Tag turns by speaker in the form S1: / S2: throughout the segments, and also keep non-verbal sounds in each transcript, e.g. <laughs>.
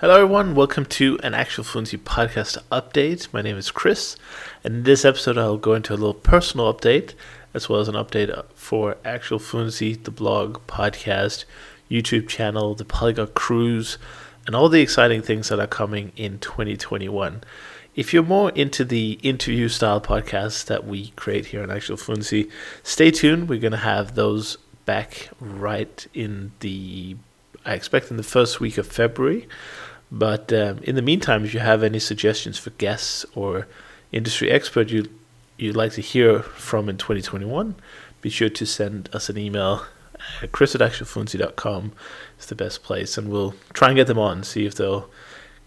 S1: Hello, everyone. Welcome to an Actual Fluency podcast update. My name is Chris, and in this episode, I'll go into a little personal update as well as an update for Actual Fluency, the blog, podcast, YouTube channel, the Polyglot Cruise, and all the exciting things that are coming in 2021. If you're more into the interview style podcasts that we create here on Actual Fluency, stay tuned. We're going to have those back right in the, I expect, in the first week of February. But um, in the meantime, if you have any suggestions for guests or industry expert you you'd like to hear from in 2021, be sure to send us an email. Uh, Chris at actualfluency.com is the best place, and we'll try and get them on, see if they'll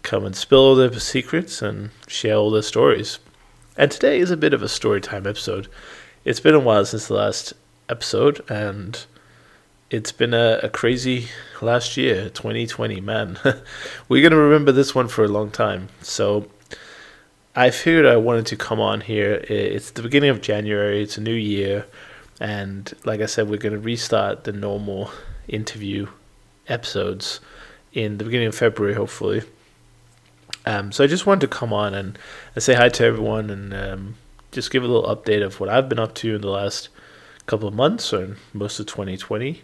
S1: come and spill all their secrets and share all their stories. And today is a bit of a story time episode. It's been a while since the last episode, and it's been a, a crazy last year, 2020, man. <laughs> We're going to remember this one for a long time. So I figured I wanted to come on here. It's the beginning of January, it's a new year. And like I said, we're going to restart the normal interview episodes in the beginning of February, hopefully. Um, so I just wanted to come on and, and say hi to everyone and um, just give a little update of what I've been up to in the last couple of months or most of 2020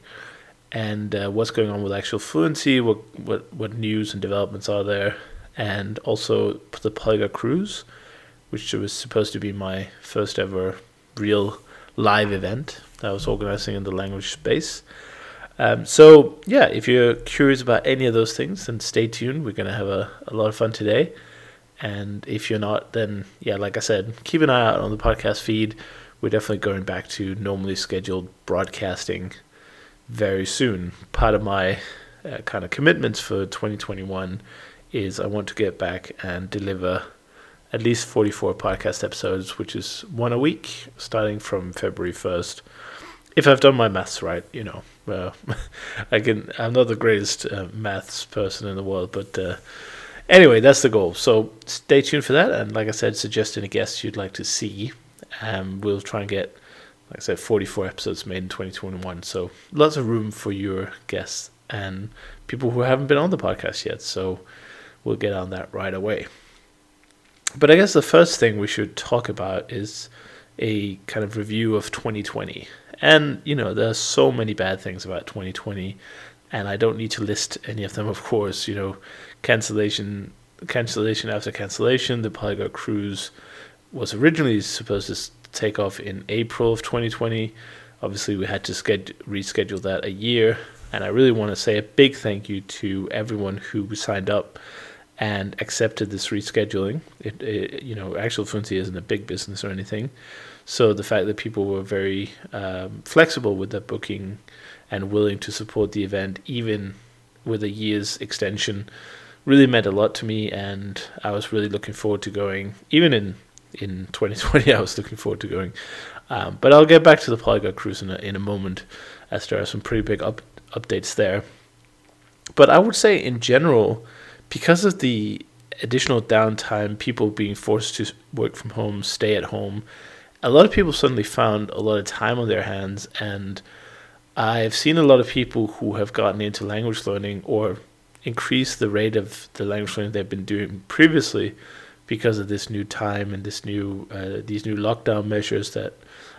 S1: and uh, what's going on with actual fluency, what, what, what news and developments are there, and also the Polyglot Cruise, which was supposed to be my first ever real live event that I was organizing in the language space. Um, so, yeah, if you're curious about any of those things, then stay tuned. We're going to have a, a lot of fun today. And if you're not, then, yeah, like I said, keep an eye out on the podcast feed we're definitely going back to normally scheduled broadcasting very soon. Part of my uh, kind of commitments for 2021 is I want to get back and deliver at least 44 podcast episodes, which is one a week, starting from February 1st. If I've done my maths right, you know, uh, <laughs> I can. I'm not the greatest uh, maths person in the world, but uh, anyway, that's the goal. So stay tuned for that. And like I said, suggest any guests you'd like to see um, we'll try and get, like I said, 44 episodes made in 2021. So lots of room for your guests and people who haven't been on the podcast yet. So we'll get on that right away. But I guess the first thing we should talk about is a kind of review of 2020. And, you know, there are so many bad things about 2020, and I don't need to list any of them, of course. You know, cancellation, cancellation after cancellation, the Polyglot Cruise was originally supposed to take off in April of 2020. Obviously, we had to schedule, reschedule that a year. And I really want to say a big thank you to everyone who signed up and accepted this rescheduling. It, it, you know, actual fluency isn't a big business or anything, so the fact that people were very um, flexible with their booking and willing to support the event, even with a year's extension, really meant a lot to me. And I was really looking forward to going, even in in <laughs> 2020. I was looking forward to going. Um, but I'll get back to the Polyglot Cruise in a, in a moment, as there are some pretty big up, updates there. But I would say, in general, because of the additional downtime, people being forced to work from home, stay at home, a lot of people suddenly found a lot of time on their hands. And I've seen a lot of people who have gotten into language learning or increased the rate of the language learning they've been doing previously because of this new time and this new uh, these new lockdown measures that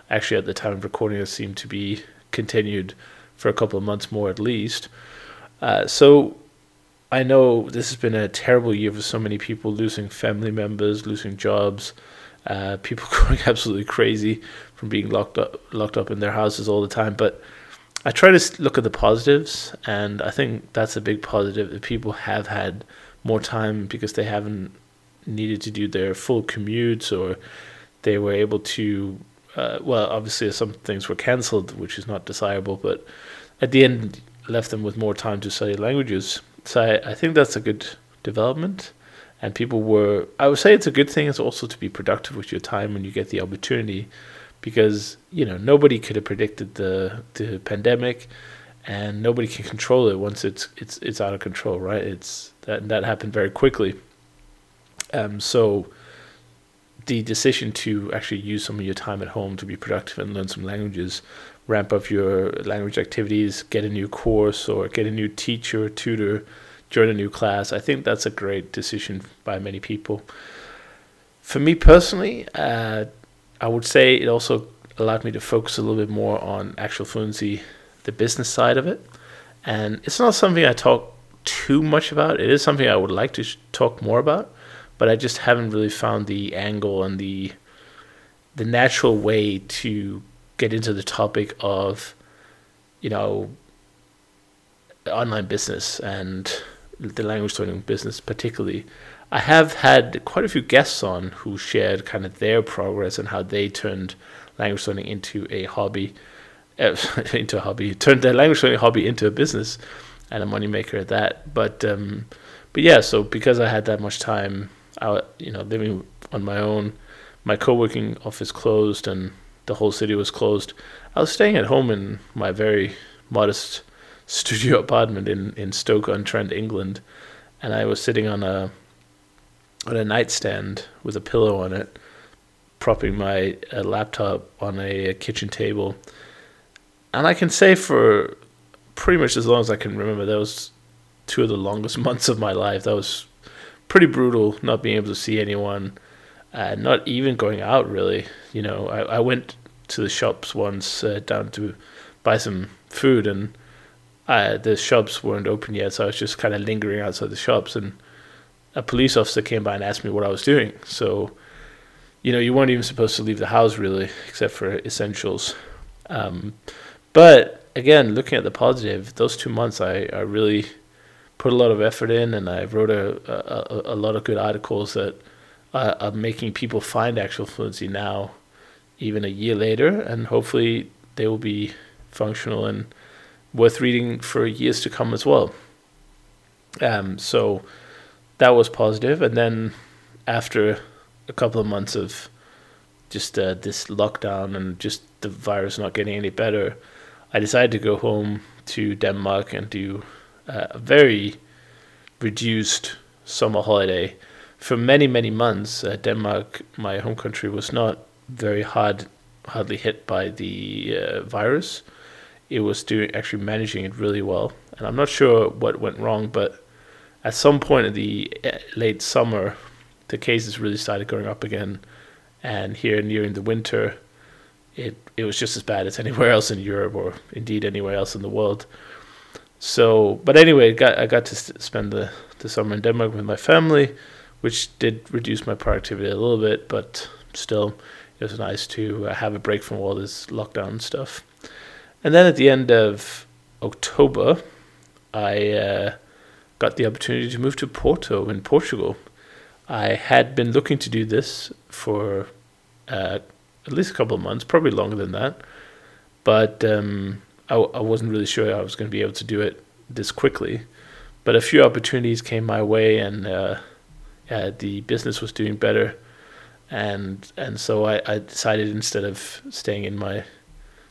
S1: actually at the time of recording this seem to be continued for a couple of months more at least. Uh, so I know this has been a terrible year for so many people losing family members, losing jobs, uh, people <laughs> going absolutely crazy from being locked up locked up in their houses all the time. But I try to look at the positives, and I think that's a big positive that people have had more time because they haven't needed to do their full commutes or they were able to uh, well obviously some things were cancelled which is not desirable but at the end left them with more time to study languages. So I, I think that's a good development. And people were i would say it's a good thing it's also to be productive with your time when you get the opportunity because you know nobody could have predicted the the pandemic and nobody can control it once it's it's it's out of control right? It's that that happened very quickly um, so the decision to actually use some of your time at home to be productive and learn some languages, ramp up your language activities, get a new course or get a new teacher tutor join a new class. I think that's a great decision by many people. For me personally, uh, I would say it also allowed me to focus a little bit more on actual fluency, the business side of it. And it's not something I talk too much about. It is something I would like to sh- talk more about, but I just haven't really found the angle and the the natural way to get into the topic of, you know, online business and the language learning business particularly. I have had quite a few guests on who shared kind of their progress and how they turned language learning into a hobby, <laughs> into a hobby, turned their language learning hobby into a business and a moneymaker at that. But um, but yeah, so because I had that much time out, you know, living on my own, my co-working office closed and the whole city was closed. I was staying at home in my very modest <laughs> studio apartment in in Stoke on Trent, England, and I was sitting on a on a nightstand with a pillow on it, propping my uh, laptop on a, a kitchen table. And I can say for pretty much as long as I can remember, that was two of the longest <laughs> months of my life. That was pretty brutal, not being able to see anyone, uh, not even going out really. You know, I, I went to the shops once uh, down to buy some food, and uh, the shops weren't open yet, so I was just kind of lingering outside the shops, and a police officer came by and asked me what I was doing. So, you know, you weren't even supposed to leave the house really, except for essentials. Um, but again, looking at the positive, those two months I, I really put a lot of effort in, and I wrote a a, a lot of good articles that are making people find actual fluency now, even a year later, and hopefully they will be functional and worth reading for years to come as well. Um, so that was positive, and then after a couple of months of just uh, this lockdown and just the virus not getting any better, I decided to go home to Denmark and do a very reduced summer holiday. For many, many months, uh, Denmark, my home country, was not very hard, hardly hit by the uh, virus. It was doing actually managing it really well, and I'm not sure what went wrong, but at some point in the uh, late summer, the cases really started going up again, and here nearing the winter, it it was just as bad as <laughs> anywhere else in Europe or indeed anywhere else in the world. So, but anyway, got I got to spend the the summer in Denmark with my family, which did reduce my productivity a little bit, but still, it was nice to uh, have a break from all this lockdown stuff. And then at the end of October, I uh, got the opportunity to move to Porto in Portugal. I had been looking to do this for uh, at least a couple of months, probably longer than that. But um, I, I wasn't really sure I was going to be able to do it this quickly. But a few opportunities came my way, and uh, yeah, the business was doing better, and and so I, I decided instead of staying in my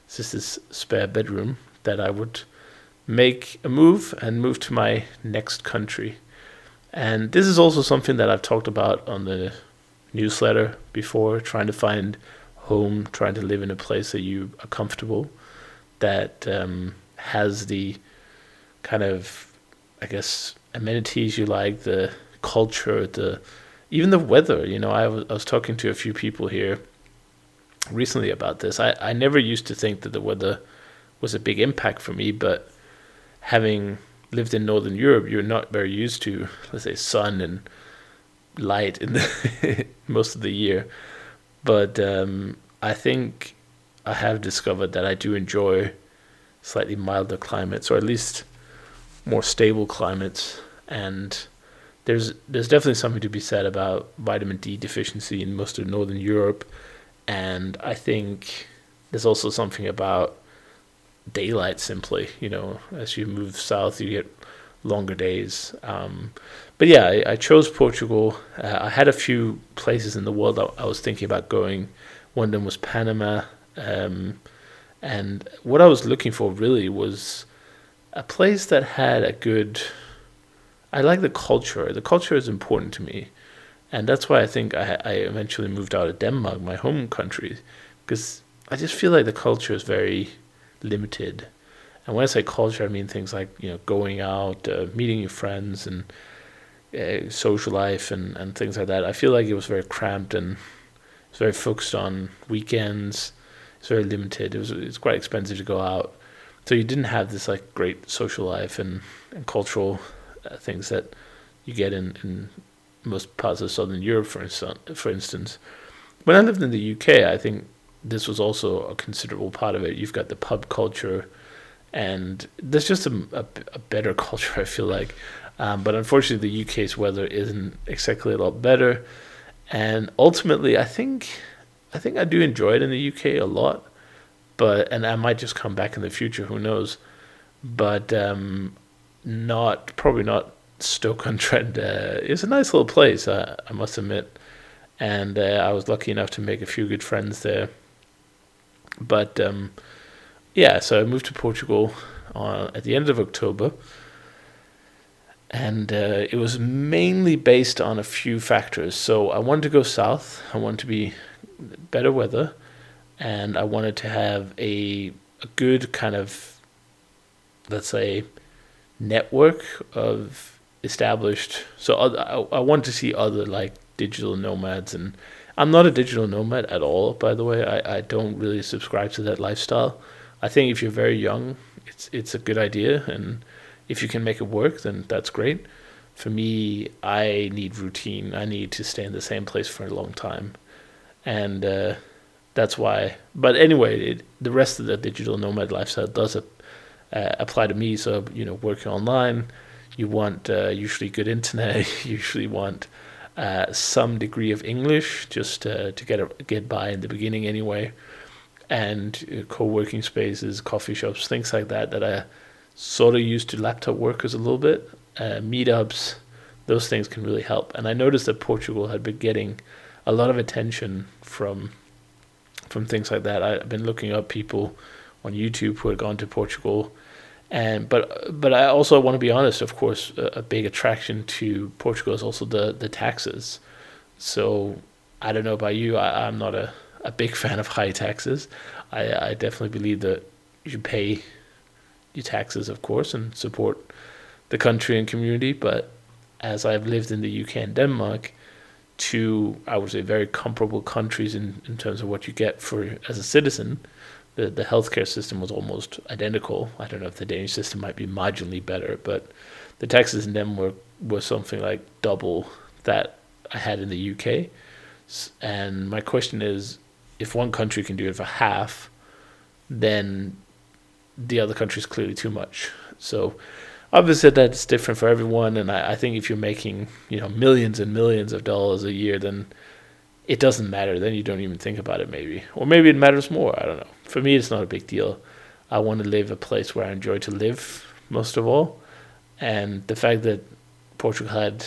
S1: sister's spare bedroom that I would make a move and move to my next country. And this is also something that I've talked about on the newsletter before, trying to find home, trying to live in a place that you are comfortable, that um, has the kind of, I guess, amenities you like, the culture, the even the weather. You know, I was, I was talking to a few people here recently about this. I, I never used to think that the weather was a big impact for me, but having lived in Northern Europe, you're not very used to, let's say, sun and light in the <laughs> most of the year. But um, I think I have discovered that I do enjoy slightly milder climates, or at least more stable climates. And there's there's definitely something to be said about vitamin D deficiency in most of Northern Europe, and I think there's also something about daylight. Simply, you know, as you move south, you get longer days. Um, but yeah, I, I chose Portugal. Uh, I had a few places in the world I, I, was thinking about going. One of them was Panama. Um, and what I was looking for really was a place that had a good. I like the culture. The culture is important to me. And that's why I think I, I eventually moved out of Denmark, my home country, because I just feel like the culture is very limited. And when I say culture, I mean things like you know going out, uh, meeting your friends, and uh, social life, and, and things like that. I feel like it was very cramped and it's very focused on weekends. It's very limited. It was it's quite expensive to go out, so you didn't have this like great social life and, and cultural uh, things that you get in, in most parts of southern Europe, for instance. For instance, when I lived in the UK, I think this was also a considerable part of it. You've got the pub culture, and there's just a, a, a better <laughs> culture. I feel like, um, but unfortunately, the UK's weather isn't exactly a lot better, and ultimately, I think I think I do enjoy it in the UK a lot, but and I might just come back in the future. Who knows? But um, not probably not Stoke on <laughs> Trent. Uh, it's a nice little place, uh, I must admit, and uh, I was lucky enough to make a few good friends there. But um, yeah, so I moved to Portugal uh, at the end of October, and uh, it was mainly based on a few factors. So I wanted to go south. I wanted to be better weather, and I wanted to have a a good kind of let's say network of established. So I, I want to see other like digital nomads, and I'm not a digital nomad at all. By the way, I, I don't really subscribe to that lifestyle. I think if you're very young, it's it's a good idea, and if you can make it work, then that's great. For me, I need routine. I need to stay in the same place for a long time, and uh, that's why. But anyway, it, the rest of the digital nomad lifestyle does uh, apply to me. So you know, working online, you want uh, usually good internet. <laughs> you usually want uh, some degree of English just to get a, get by in the beginning anyway, and uh, co-working spaces, coffee shops, things like that that I sort of used to laptop workers a little bit. Uh, meetups, those things can really help. And I noticed that Portugal had been getting a lot of attention from from things like that. I've been looking up people on YouTube who had gone to Portugal and but but I also want to be honest. Of course, a, a, big attraction to Portugal is also the the taxes. So I don't know about you. I, I'm not a, a big <laughs> fan of high taxes. I, I definitely believe that you should pay your taxes, of course, and support the country and community. But as I've lived in the UK and Denmark, two I would say very comparable countries in, in terms of what you get for as a citizen the the healthcare system was almost identical. I don't know if the Danish system might be marginally better, but the taxes in them were was something like double that I had in the UK. And my question is, if one country can do it for half, then the other country is clearly too much. So obviously that's different for everyone, and I, I think if you're making you know millions and millions of dollars a year, then it doesn't matter. Then you don't even think about it, maybe. Or maybe it matters more. I don't know. For me, it's not a big deal. I want to live a place where I enjoy to live, most of all. And the fact that Portugal had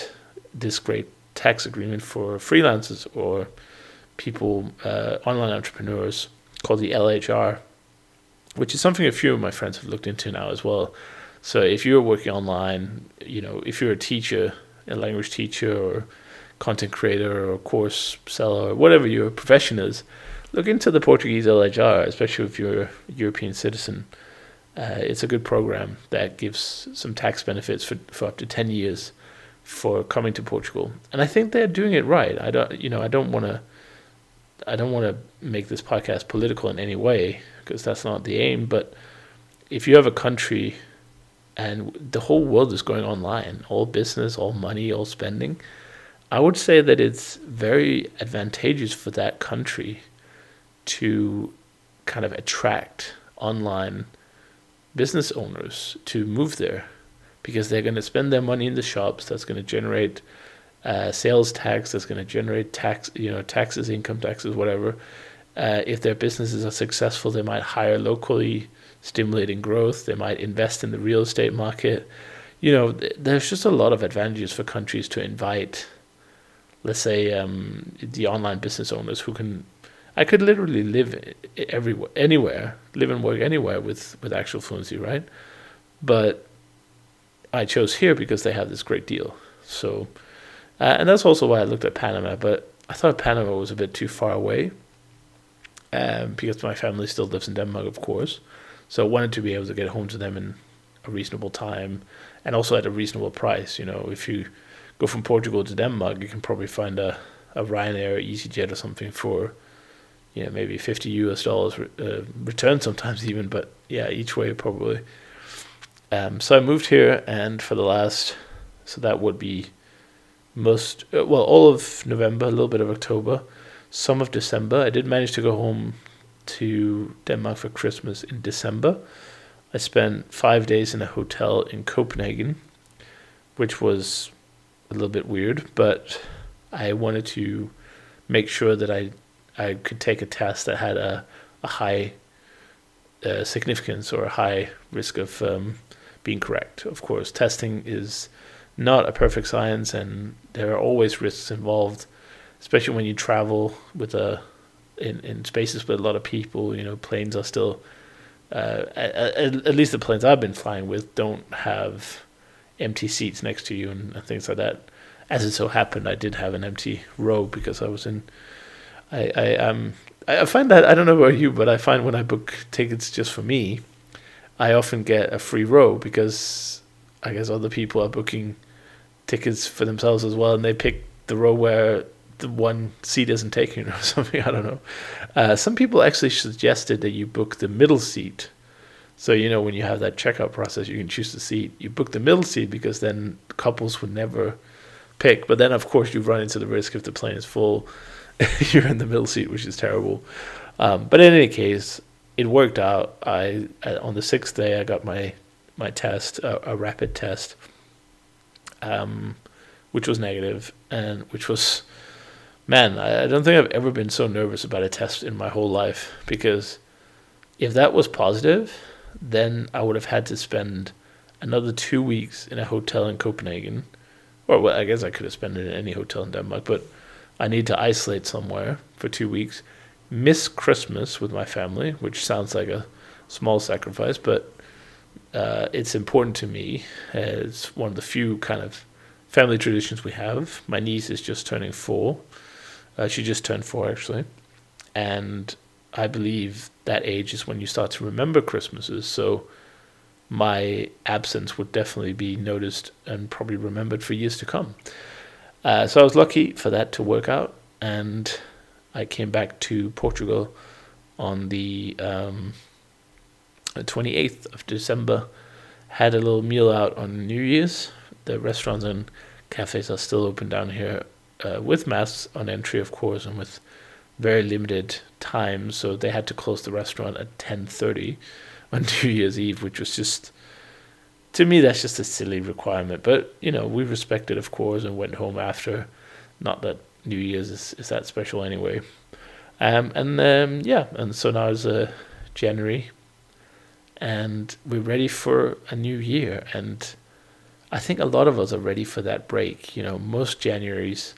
S1: this great tax agreement for freelancers or people, uh, online entrepreneurs, called the NHR, which is something a few of my friends have looked into now as well. So if you're working online, you know, if you're a teacher, a language teacher, or content creator or course seller or whatever your profession is, look into the Portuguese NHR, especially if you're a European citizen. Uh, it's a good program that gives some tax benefits for, for up to 10 years for coming to Portugal. And I think they're doing it right. I don't, you know, I don't want to, I don't want to make this podcast political in any way because that's not the aim. But if you have a country and the whole world is going online, all business, all money, all spending, I would say that it's very advantageous for that country to kind of attract online business owners to move there because they're going to spend their money in the shops that's going to generate uh, sales tax that's going to generate tax you know taxes income taxes whatever. Uh, if their businesses are successful they might hire locally stimulating growth. They might invest in the real estate market. You know there's just a lot of advantages for countries to invite let's say um, the online business owners who can I could literally live everywhere anywhere live and work anywhere with with actual fluency right? But I chose here because they have this great deal. So uh, and that's also why I looked at Panama but I thought Panama was a bit too far away um, because my family still lives in Denmark of course So I wanted to be able to get home to them in a reasonable time and also at a reasonable price. You know, if you go from Portugal to Denmark, you can probably find a, a Ryanair, EasyJet, or something for, you know, maybe 50 US dollars uh, return sometimes even, but yeah, each way probably. Um, so I moved here, and for the last, so that would be most, uh, well, all of November, a little bit of October, some of December. I did manage to go home to Denmark for Christmas in December. I spent five days in a hotel in Copenhagen, which was a little bit weird, but I wanted to make sure that I I could take a test that had a a high uh, significance or a high risk of um, being correct. Of course, testing is not a perfect science, and there are always risks involved, especially when you travel with a in, in spaces with a lot of people. You know, planes are still, uh, at, at least the planes I've been flying with don't have empty seats next to you and, and things like that. As it so happened, I did have an empty row because I was in. I I um I find that I don't know about you, but I find when I book tickets just for me, I often get a free row because I guess other people are booking tickets for themselves as well, and they pick the row where the one seat isn't taken or <laughs> something. I don't know. Uh, some people actually suggested that you book the middle seat. So you know when you have that checkout process, you can choose the seat. You book the middle seat because then couples would never pick. But then of course you run into the risk if the plane is full, <laughs> you're in the middle seat, which is terrible. Um, but in any case, it worked out. I on the sixth day I got my my test, a, a rapid test, um, which was negative, and which was, man, I, don't think I've ever been so nervous about a test in my whole life because if that was positive, then I would have had to spend another two weeks in a hotel in Copenhagen, or well, I guess I could have spent it in any hotel in Denmark, but I need to isolate somewhere for two weeks miss Christmas with my family, which sounds like a small sacrifice, but uh, it's important to me. It's one of the few kind of family traditions we have. My niece is just turning four. Uh, she just turned four, actually. And I believe that age is when you start to remember Christmases. So my absence would definitely be noticed and probably remembered for years to come. Uh, so I was lucky for that to work out. And I came back to Portugal on the um, 28th of December. Had a little meal out on New Year's. The restaurants and cafes are still open down here uh, with masks on entry, of course, and with very limited time. So they had to close the restaurant at 10:30 on <laughs> New Year's Eve, which was just to me that's just a silly requirement. But you know we respected, of course, and went home after. Not that New Year's is, is that special anyway. Um, and um, yeah, and so now it's uh, January, and we're ready for a new year. And I think a lot of us are ready for that break. You know, most Januaries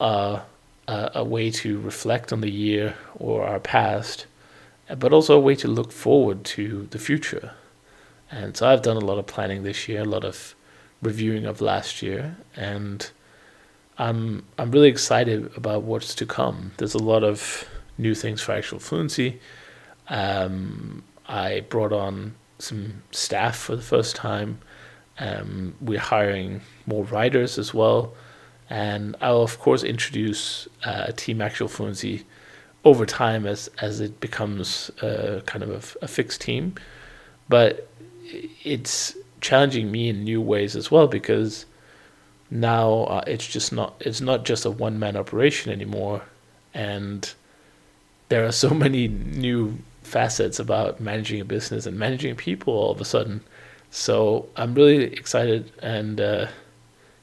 S1: are a, a way to reflect on the year or our past, but also a way to look forward to the future. And so I've done a lot of planning this year, a lot of reviewing of last year, and I'm I'm really excited about what's to come. There's a lot of new things for actual fluency. Um, I brought on some staff for the first time. Um, we're hiring more writers as well, and I'll of course introduce uh, Team Actual Fluency over time as as it becomes uh, kind of a, a fixed team. But it's challenging me in new ways as well because now uh, it's just not it's not just a one man operation anymore and there are so <laughs> many new facets about managing a business and managing people all of a sudden so i'm really excited and uh,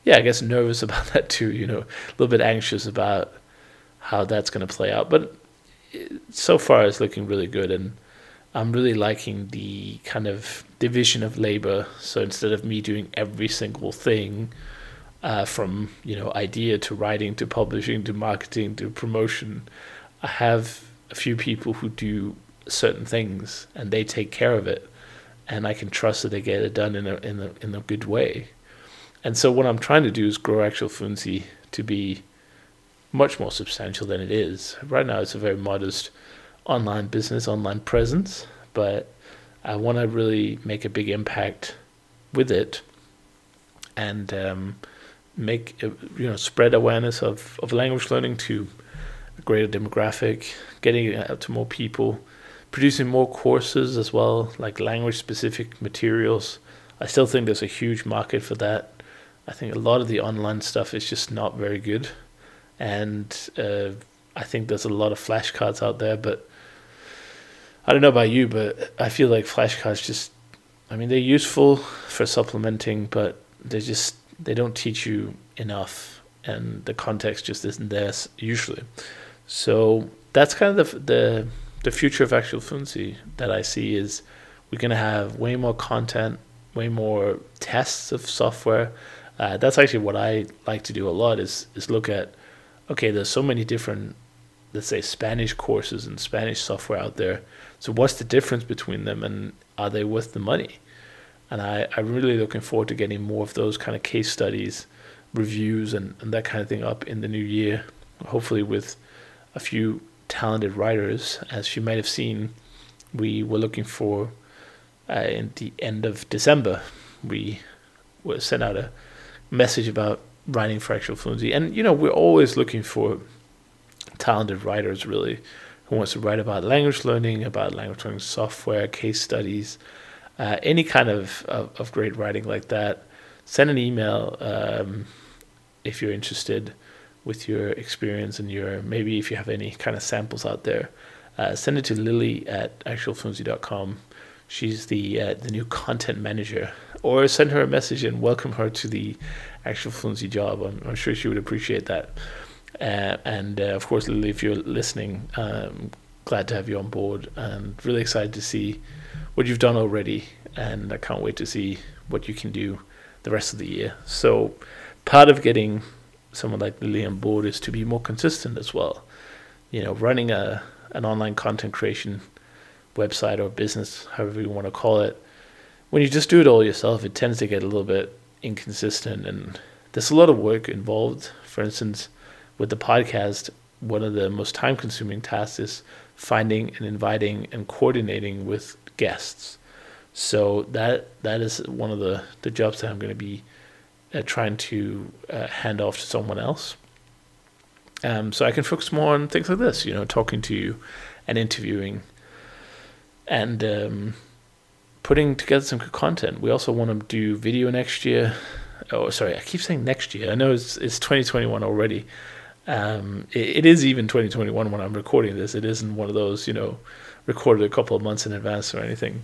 S1: yeah i guess nervous <laughs> about that too you know a little bit anxious about how that's going to play out but so far it's looking really good and i'm really liking the kind of division of labor so instead of me doing every single thing uh, from you know idea to writing to publishing to marketing to promotion. I have a few people who do certain things and they take care of it, and I can trust that they get it done in a in a in a good way. And so what I'm trying to do is grow actual fluency to be much more substantial than it is. Right now, it's a very modest online business, online presence, but I want to really make a big impact with it and um, make uh, you know spread awareness of, of language learning to a greater demographic, getting it out to more people, producing more courses as well, like language specific materials. I still think there's a huge market for that. I think a lot of the online stuff is just not very good, and uh, I think there's a lot of flashcards out there. But I don't know about you, but I feel like flashcards just, I mean, they're useful for supplementing, but they just they don't teach you enough, and the context just isn't there usually. So that's kind of the the, the future of actual fluency that I see is we're gonna have way more content, way more tests of software. Uh, that's actually what I like to do a lot is is look at okay, there's so many different let's say Spanish courses and Spanish software out there. So what's the difference between them and are they worth the money? And I, I'm really looking forward to getting more of those kind of case studies, reviews and, and that kind of thing up in the new year. Hopefully with a few talented writers. As you might have seen, we were looking for uh, in the end of December. We were sent out a message about writing for actual fluency, and you know we're always looking for talented writers, really, who wants to write about language learning, about language learning software, case studies, uh, any kind of, of, of great writing like that. Send an email um, if you're interested with your experience and your maybe if you have any kind of samples out there, uh, send it to Lily at actualfluency.com. She's the uh, the new content manager, or send her a message and welcome her to the actual fluency job. I'm, I'm sure she would appreciate that. Uh, and uh, of course, Lily, if you're listening, um, glad to have you on board, and really excited to see what you've done already, and I can't wait to see what you can do the rest of the year. So, part of getting someone like Lily on board is to be more consistent as well. You know, running a an online content creation website or business, however you want to call it, when you just do it all yourself, it tends to get a little bit inconsistent and there's a lot of work involved. For instance, with the podcast, one of the most time consuming tasks is finding and inviting and coordinating with guests. So that that is one of the, the jobs that I'm going to be uh, trying to uh, hand off to someone else. Um, so I can focus more on things like this, you know, talking to you and interviewing and um, putting together some good content. We also want to do video next year. Oh, sorry, I keep saying next year. I know it's it's 2021 already. Um, it, it is even 2021 when I'm recording this. It isn't one of those, you know, recorded a couple of months in advance or anything.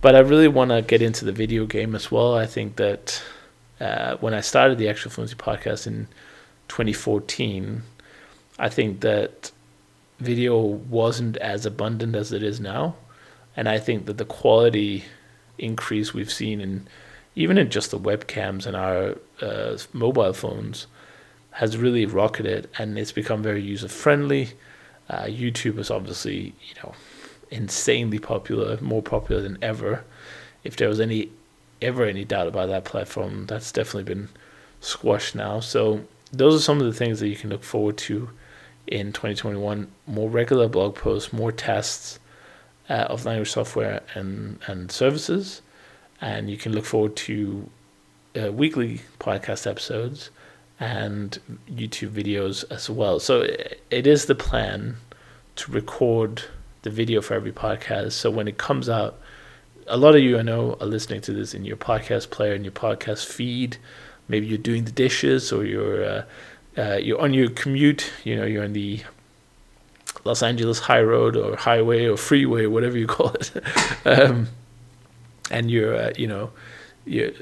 S1: But I really want to get into the video game as well. I think that uh, when I started the Actual Fluency podcast in 2014, I think that video wasn't as abundant as it is now. And I think that the quality increase we've seen in even in just the webcams and our uh, mobile phones has really rocketed and it's become very user friendly. Uh, YouTube is obviously, you know, insanely popular, more popular than ever. If there was any ever any doubt about that platform, that's definitely been squashed now. So those are some of the things that you can look forward to in 2021. More regular blog posts, more tests uh, of language software and and services, and you can look forward to uh, weekly podcast episodes and YouTube videos as well. So it is the plan to record the video for every podcast. So when it comes out a lot of you I know are listening to this in your podcast player in your podcast feed. Maybe you're doing the dishes or you're uh, uh, you're on your commute. You know, you're on the Los Angeles high road or highway or freeway, whatever you call it, <laughs> um, and you're uh, you know you're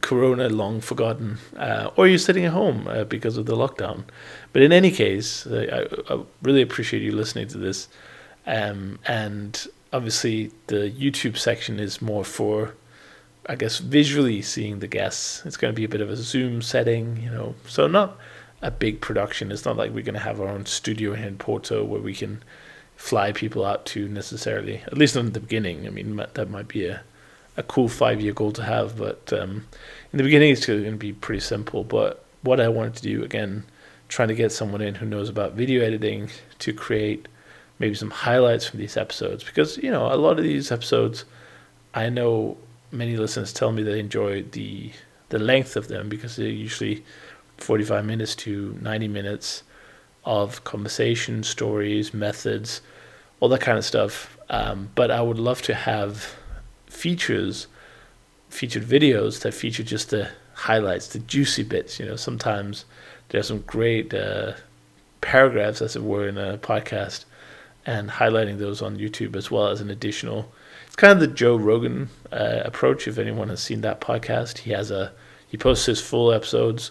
S1: Corona long forgotten, uh, or you're sitting at home uh, because of the lockdown. But in any case, I, I really appreciate you listening to this, um, and obviously the YouTube section is more for, I guess, visually seeing the guests. It's going to be a bit of a Zoom setting, you know, so not a big production. It's not like we're going to have our own studio in Porto where we can fly people out to necessarily, at least not in the beginning. I mean, that might be a, a cool five year goal to have, but um, in the beginning, it's going to be pretty simple. But what I wanted to do, again, trying to get someone in who knows about video editing to create maybe some highlights from these episodes because you know a lot of these episodes I know many listeners tell me they enjoy the the length of them because they're usually 45 minutes to 90 minutes of conversation, stories, methods, all that kind of stuff. Um, but I would love to have features, featured videos that feature just the highlights, the juicy bits. You know, sometimes there's some great uh, paragraphs, as it were, in a podcast, and highlighting those on YouTube as well as an additional. It's kind of the Joe Rogan uh, approach. If anyone has seen that podcast, he has a he posts his full episodes.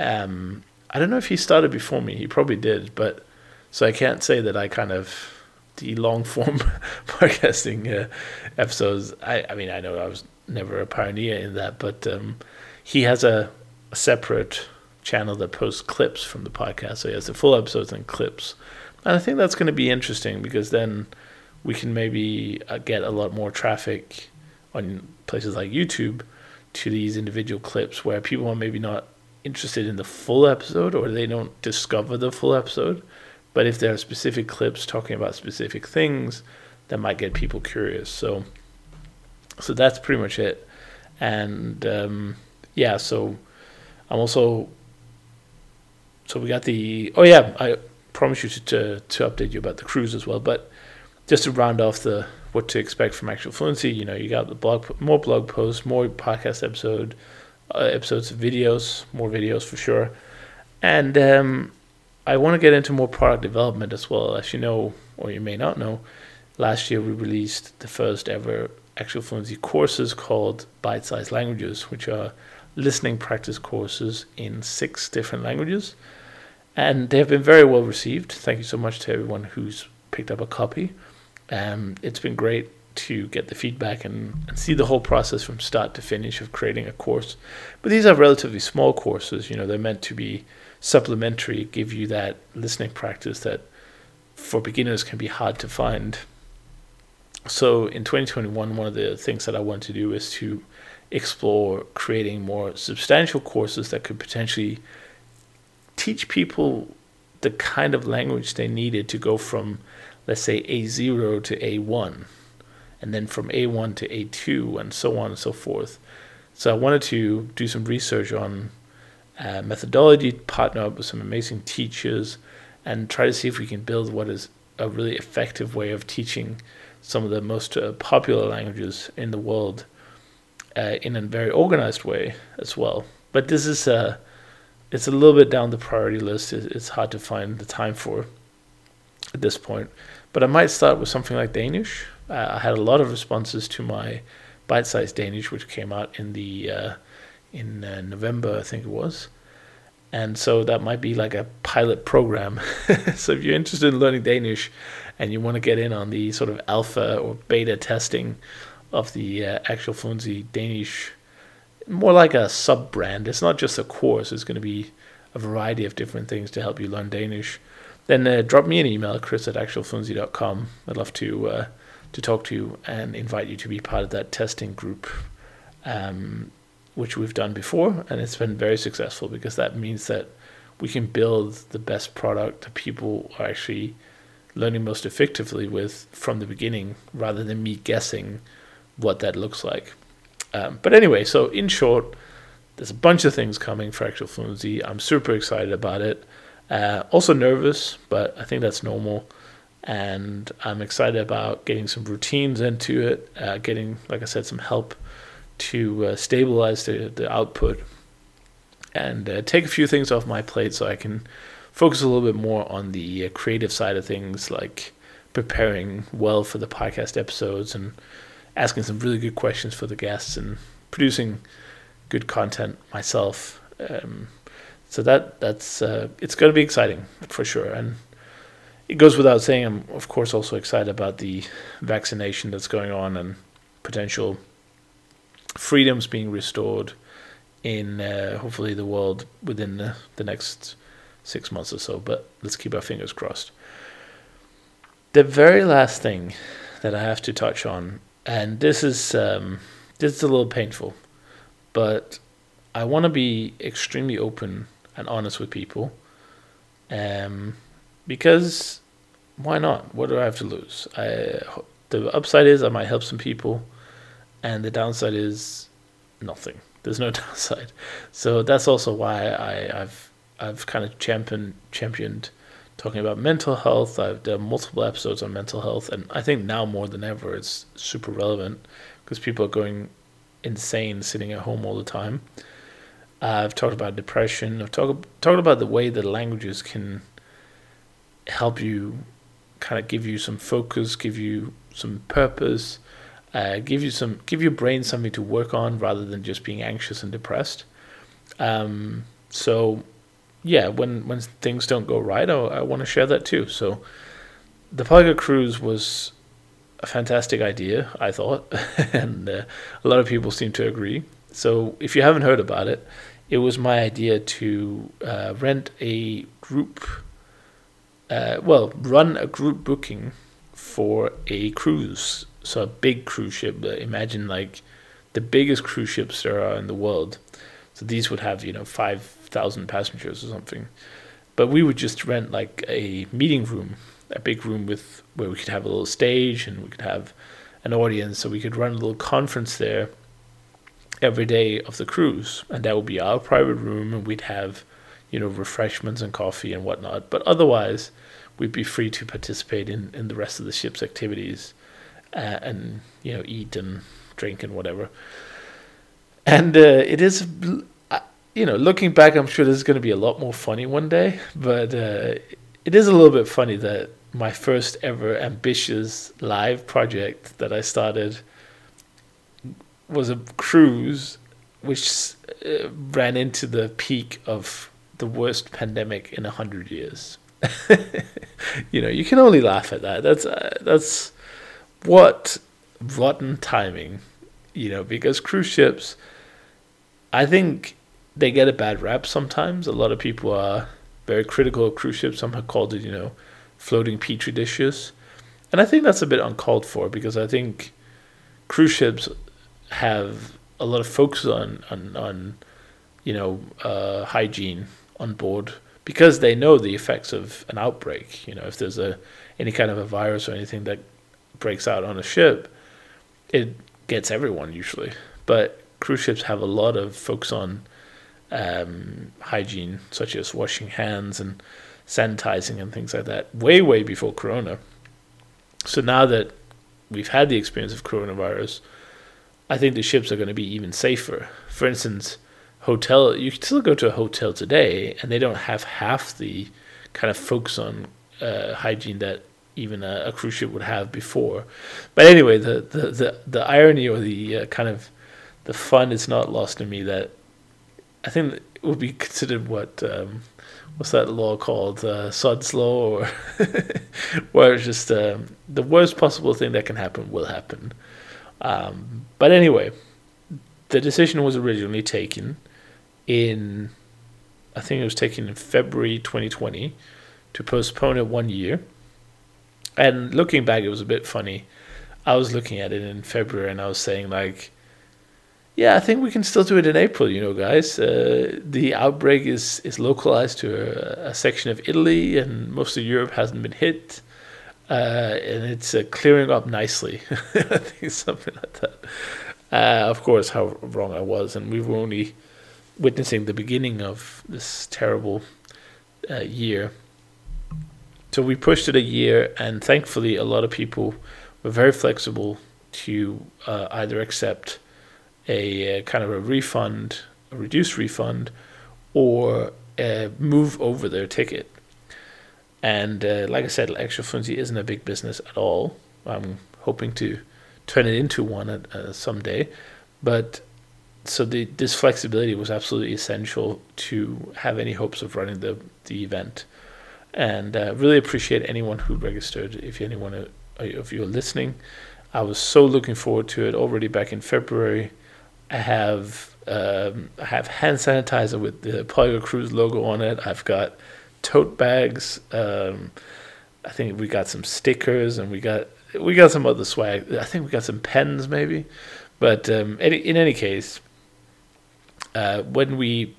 S1: Um, I don't know if he started before me. He probably did, but so I can't say that I kind of the long form <laughs> podcasting uh, episodes. I, I mean, I know I was never a pioneer in that, but um, he has a, a, separate channel that posts clips from the podcast. So he has the full episodes and clips. And I think that's going to be interesting because then we can maybe uh, get a lot more traffic on places like YouTube to these individual clips where people are maybe not interested in the full episode or they don't discover the full episode. But if there are specific clips talking about specific things, that might get people curious. So, so that's pretty much it. And um, yeah, so I'm also. So we got the. Oh yeah, I promise you to, to to update you about the cruise as well. But just to round off the what to expect from actual fluency, you know, you got the blog, more blog posts, more podcast episode, uh, episodes of videos, more videos for sure, and um, I want to get into more product development as well. As you know, or you may not know, last year we released the first ever actual fluency courses called Bite Size Languages, which are listening practice courses in six different languages. And they have been very well received. Thank you so much to everyone who's picked up a copy. Um, it's been great to get the feedback and, and see the whole process from start to finish of creating a course. But these are relatively small courses, you know, they're meant to be supplementary, give you that listening practice that for beginners can be hard to find. So in 2021, one of the things that I want to do is to explore creating more substantial courses that could potentially teach people the kind of language they needed to go from, let's say, A0 to A1, and then from A1 to A2, and so on and so forth. So I wanted to do some research on uh, methodology, partner up with some amazing teachers, and try to see if we can build what is a really effective way of teaching some of the most uh, popular languages in the world uh, in a very organized way as well. But this is a uh, it's a little bit down the priority list. It's hard to find the time for at this point. But I might start with something like Danish. Uh, I had a lot of responses to my bite-sized Danish, which came out in the uh, in uh, November, I think it was. And so that might be like a pilot program. <laughs> so if you're interested in learning Danish and you want to get in on the sort of alpha or beta testing of the uh, actual fluency Danish, more like a sub brand. It's not just a course, it's going to be a variety of different things to help you learn Danish. Then uh, drop me an email, chris at actualfluency.com. I'd love to uh, to talk to you and invite you to be part of that testing group. Um, which we've done before, and it's been very successful because that means that we can build the best product that people are actually learning most effectively with from the beginning rather than me guessing what that looks like. Um, but anyway, so in short, there's a bunch of things coming for actual fluency. I'm super excited about it. Uh, also nervous, but I think that's normal. And I'm excited about getting some routines into it, uh, getting, like I said, some help to uh, stabilize the, the output and uh, take a few things off my plate so I can focus a little bit more on the uh, creative side of things, like preparing well for the podcast episodes and asking some really good questions for the guests and producing good content myself. Um, so that that's uh, it's going to be exciting for sure, and it goes without saying. I'm of course also excited about the vaccination that's going on and potential freedoms being restored in uh, hopefully the world within the, the next six months or so. But let's keep our fingers crossed. The very last thing that I have to touch on, and this is um, this is a little painful, but I want to be extremely open and honest with people, um, because why not? What do I have to lose? I the upside is I might help some people and the downside is nothing. There's no <laughs> downside. So that's also why I, I've I've kind of championed championed talking about mental health. I've done multiple episodes on mental health, and I think now more than ever it's super relevant because people are going insane sitting at home all the time. Uh, I've talked about depression. I've talked talked about the way that languages can help you, kind of give you some focus, give you some purpose, uh, give you some give your brain something to work on rather than just being anxious and depressed. Um, so yeah, when when things don't go right, I, I want to share that too. So the Polyglot Cruise was a fantastic idea, I thought, <laughs> and uh, a lot of people seem to agree. So if you haven't heard about it, it was my idea to uh, rent a group, uh, well, run a group booking for a cruise. So a big cruise ship. Imagine like the biggest cruise ships there are in the world. So these would have you know five thousand passengers or something. But we would just rent like a meeting room, a big room with where we could have a little stage and we could have an audience, so we could run a little conference there every day of the cruise, and that would be our private room, and we'd have, you know, refreshments and coffee and whatnot. But otherwise, we'd be free to participate in in the rest of the ship's activities, uh, and you know, eat and drink and whatever. And uh, it is you know, looking back, I'm sure this is going to be a lot more funny one day. But uh, it is a little bit funny that my first ever ambitious live project that I started was a cruise, which uh, ran into the peak of the worst pandemic in a hundred years. <laughs> you know, you can only laugh at that. That's uh, that's what rotten timing. You know, because cruise ships, I think they get a bad rap sometimes. A lot of people are very critical of cruise ships. Some have called it, you know, floating petri dishes. And I think that's a bit uncalled for because I think cruise ships have a lot of focus on on, on you know uh, hygiene on board because they know the effects of an outbreak. You know, if there's a any kind of a virus or anything that breaks out on a ship, it gets everyone usually. But cruise ships have a lot of focus on um, hygiene, such as washing hands and sanitizing and things like that, way, way before Corona. So now that we've had the experience of coronavirus, I think the ships are going to be even safer. For instance, hotel you can still go to a hotel today, and they don't have half the kind of focus on uh, hygiene that even a, a, cruise ship would have before. But anyway, the the the, the irony or the uh, kind of the fun is not lost in me that I think it would be considered what um, what's that law called uh, Sod's law, or <laughs> where it's just um, the worst possible thing that can happen will happen. Um, but anyway, the decision was originally taken in, I think it was taken in February 2020, to postpone it one year. And looking back, it was a bit funny. I was looking at it in February and I was saying like yeah, I think we can still do it in April. You know, guys, uh, the outbreak is is localized to a, a, section of Italy, and most of Europe hasn't been hit, uh, and it's uh, clearing up nicely. <laughs> I think something like that. Uh, of course, how wrong I was, and we've only witnessing the beginning of this terrible uh, year. So we pushed it a year, and thankfully, a lot of people were very flexible to uh, either accept a, a kind of a refund, a reduced refund, or move over their ticket. And uh, like I said, Actual Fluency isn't a big business at all. I'm hoping to turn it into one at, uh, someday. But so the, this flexibility was absolutely essential to have any hopes of running the, the event. And uh, really appreciate anyone who registered. If anyone, of you're listening, I was so looking forward to it already back in February. I have um, I have hand sanitizer with the Polyglot Cruise logo on it. I've got tote bags. Um, I think we got some stickers and we got we got some other swag. I think we got some pens maybe. But um, in any case, uh, when we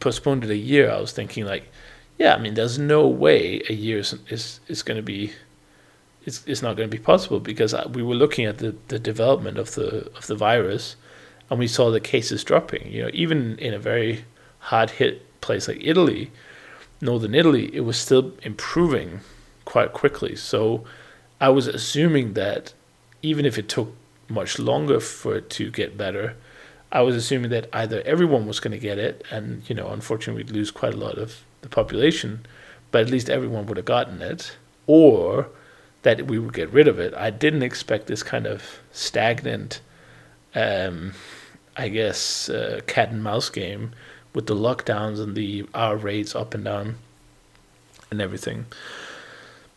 S1: postponed it a year, I was thinking like, yeah, I mean, there's no way a year is is, is going to be it's, it's not going to be possible because we were looking at the, the development of the of the virus, and we saw the cases dropping. You know, even in a very hard hit place like Italy, northern Italy, it was still improving quite quickly. So I was assuming that even if it took much longer for it to get better, I was assuming that either everyone was going to get it, and you know, unfortunately, we'd lose quite a lot of the population, but at least everyone would have gotten it, or that we would get rid of it. I didn't expect this kind of stagnant, um, I guess, uh, cat and mouse game with the lockdowns and the R rates up and down and everything.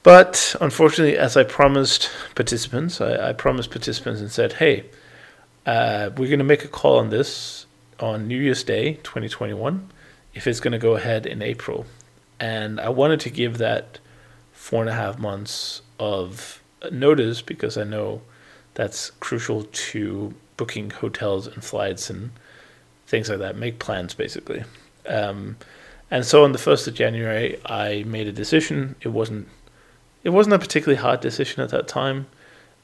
S1: But unfortunately, as I promised participants, I, I promised participants and said, hey, uh, we're going to make a call on this on New Year's Day 2021 if it's going to go ahead in April. And I wanted to give that four and a half months of notice because I know that's crucial to booking hotels and flights and things like that. Make plans basically. Um, and so on the first of January, I made a decision. It wasn't it wasn't a particularly hard decision at that time.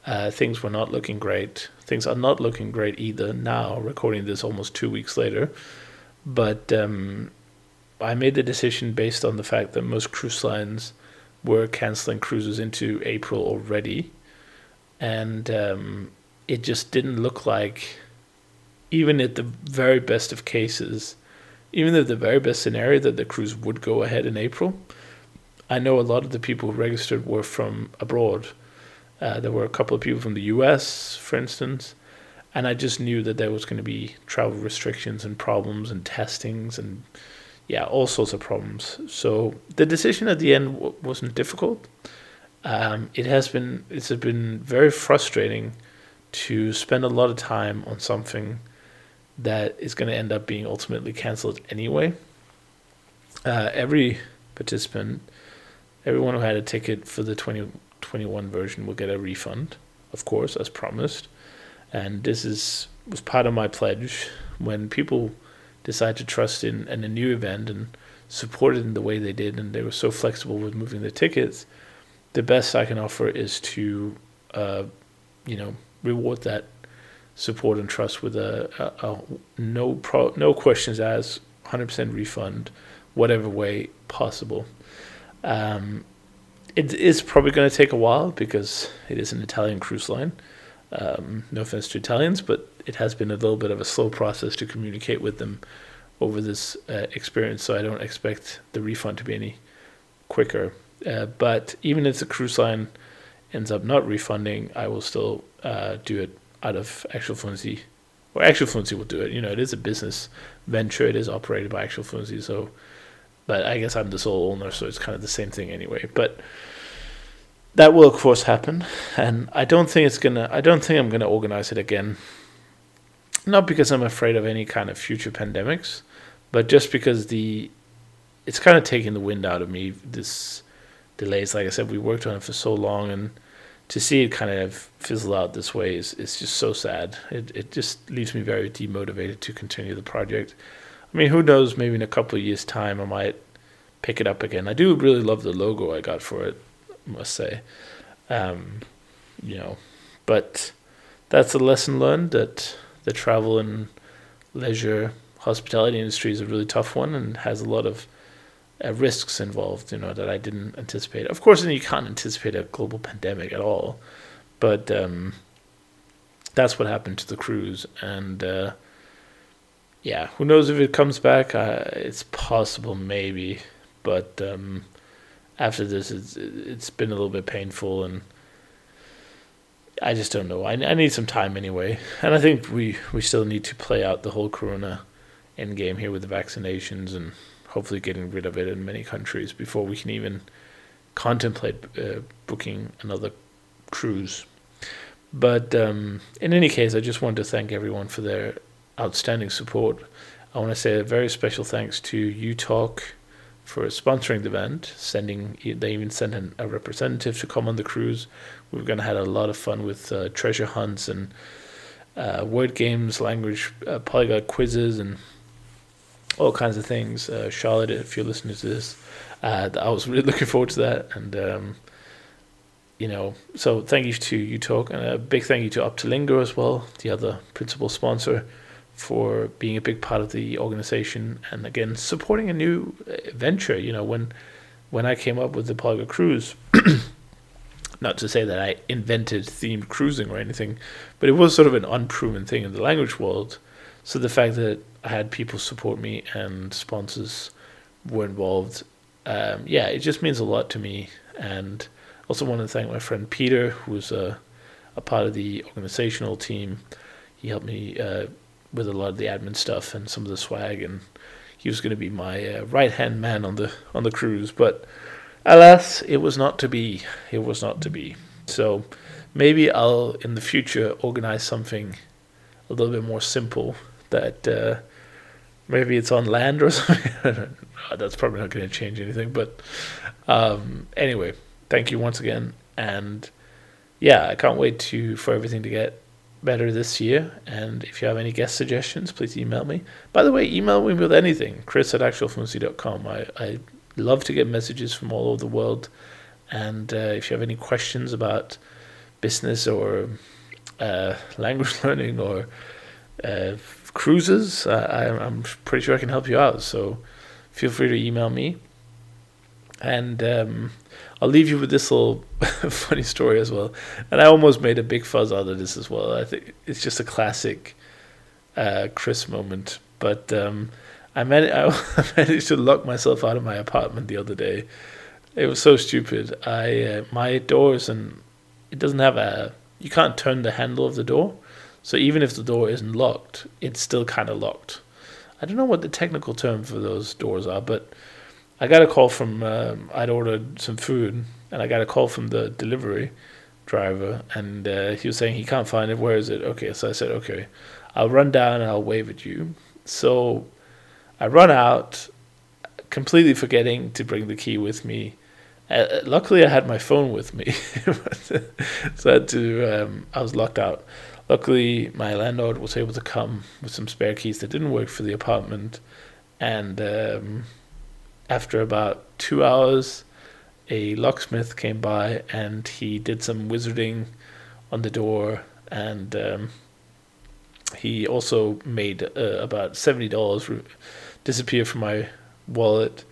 S1: Uh, things were not looking great. Things are not looking great either now, recording this almost two weeks later. But um, I made the decision based on the fact that most cruise lines were canceling cruises into April already, and um, it just didn't look like, even at the very best of cases, even at the very best scenario that the cruise would go ahead in April. I know a lot of the people who registered were from abroad. Uh, there were a couple of people from the U.S., for instance, and I just knew that there was going to be travel restrictions and problems and testings and yeah, all sorts of problems. So the decision at the end w- wasn't difficult. Um, it has been it's been very frustrating to spend a lot of time on something that is going to end up being ultimately cancelled anyway. Uh, every participant, everyone who had a ticket for the 2021 version will get a refund, of course, as promised. And this is was part of my pledge when people decide to trust in, in a new event and support it in the way they did, and they were so flexible with moving the tickets. The best I can offer is to, uh, you know, reward that support and trust with a, a, a no pro, no questions asked, hundred percent refund, whatever way possible. Um, it is probably going to take a while because it is an Italian cruise line. Um, no offense to Italians, but it has been a little bit of a slow process to communicate with them over this uh, experience. So I don't expect the refund to be any quicker. Uh, but even if the cruise line ends up not refunding, I will still uh, do it out of actual fluency. Or actual fluency will do it. You know, it is a business venture. It is operated by actual fluency. So, but I guess I'm the sole owner, so it's kind of the same thing anyway. But that will of course happen, and I don't think it's gonna. I don't think I'm gonna organize it again. Not because I'm afraid of any kind of future pandemics, but just because the it's kind of taking the wind out of me. This delays, like I said, we worked on it for so long, and to see it kind of fizzle out this way is is just so sad. It it just leaves me very demotivated to continue the project. I mean, who knows? Maybe in a couple of years' time, I might pick it up again. I do really love the logo I got for it must say. Um, you know, but that's a lesson learned that the travel and leisure hospitality industry is a really tough one and has a lot of uh, risks involved, you know, that I didn't anticipate. Of course, you can't anticipate a global pandemic at all, but um, that's what happened to the cruise. And uh, yeah, who knows if it comes back? Uh, it's possible, maybe, but um, after this, it's it's been a little bit painful, and I just don't know. I I need some time anyway, and I think we we still need to play out the whole Corona end game here with the vaccinations and hopefully getting rid of it in many countries before we can even contemplate uh, booking another cruise. But um, in any case, I just want to thank everyone for their outstanding support. I want to say a very special thanks to UTalk for sponsoring the event. Sending they even sent an, a representative to come on the cruise. We are gonna have a lot of fun with uh, treasure hunts and uh, word games, language uh, polyglot quizzes, and all kinds of things. Uh, Charlotte, if you're listening to this, uh, I was really <laughs> looking forward to that, and um, you know, so thank you to UTalk and a big thank you to Optilingo as well, the other principal sponsor, for being a big part of the organization and again supporting a new uh, venture. You know, when when I came up with the Polyglot Cruise, <clears throat> not to say that I invented themed cruising or anything, but it was sort of an unproven thing in the language world. So the fact that I had people support me and sponsors were involved, um, yeah, it just means a lot to me. And also want to thank my friend Peter, who's a, a part of the organizational team. He helped me uh, with a lot of the admin stuff and some of the swag, and he was going to be my uh, right hand man on the on the cruise. But alas, it was not to be. It was not to be. So maybe I'll in the future organize something a little bit more simple that uh, maybe it's on land or <laughs> something. That's probably not going to change anything. But um, anyway, thank you once again, and yeah, I can't wait to for everything to get better this year. And if you have any guest suggestions, please email me. By the way, email me with anything, chris at actualfluency.com. I, I love to get messages from all over the world. And uh, if you have any questions about business or uh, <laughs> language <laughs> learning or uh, cruises, I, I'm pretty sure I can help you out. So feel free to email me. And um, I'll leave you with this little <laughs> funny story as well. And I almost made a big fuzz out of this as well. I think it's just a classic uh, Chris moment. But um, I, managed, <laughs> I managed to lock myself out of my apartment the other day. It was so stupid. I uh, my doors and it doesn't have a you can't turn the handle of the door. So even if the door isn't locked, it's still kind of locked. I don't know what the technical term for those doors are, but I got a call from um, I'd ordered some food, and I got a call from the delivery driver, and uh, he was saying he can't find it. Where is it? Okay, so I said, okay, I'll run down and I'll wave at you. So I run out, completely forgetting to bring the key with me. Uh, luckily, I had my phone with me, <laughs> so I had to. Um, I was locked out. Luckily, my landlord was able to come with some spare keys that didn't work for the apartment, and. Um, after about two hours, a locksmith came by and he did some wizarding on the door, and um, he also made uh, about seventy dollars re- disappear from my wallet,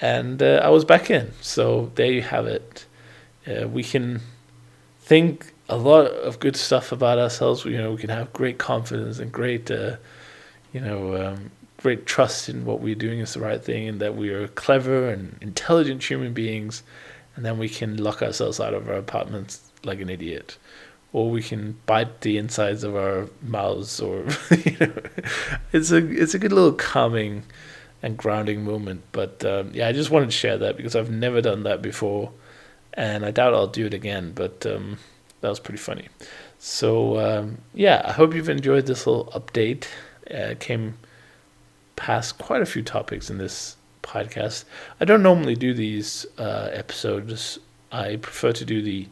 S1: and uh, I was back in. So there you have it. Uh, we can think a lot of good stuff about ourselves. You know, we can have great confidence and great, uh, you know, um, great trust in what we're doing is the right thing and that we are clever and intelligent human beings, and then we can lock ourselves out of our apartments like an idiot. Or we can bite the insides of our mouths, or <laughs> you know, it's a it's a good little calming and grounding moment. But um, yeah, I just wanted to share that because I've never done that before, and I doubt I'll do it again. But um, that was pretty funny. So um, yeah, I hope you've enjoyed this little update. Uh, came past quite a few topics in this podcast. I don't normally do these uh, episodes. I prefer to do the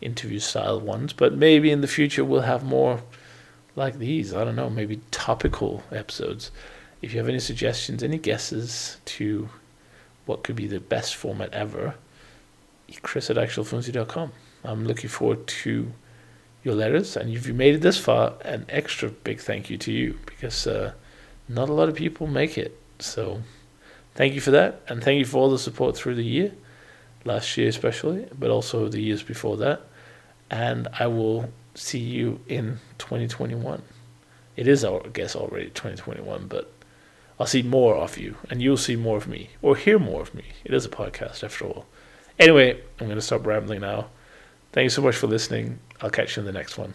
S1: interview style ones, but maybe in the future we'll have more like these. I don't know, maybe topical episodes. If you have any suggestions, any guesses to what could be the best format ever, chris at actualfluency.com. I'm looking forward to your letters, and if you made it this far, an extra big thank you to you because uh, not a lot of people make it. So thank you for that. And thank you for all the support through the year, last year especially, but also the years before that. And I will see you in 2021. It is, I guess, already 2021, but I'll see more of you, and you'll see more of me, or hear more of me. It is a podcast, after all. Anyway, I'm going to stop rambling now. Thank you so much for listening. I'll catch you in the next one.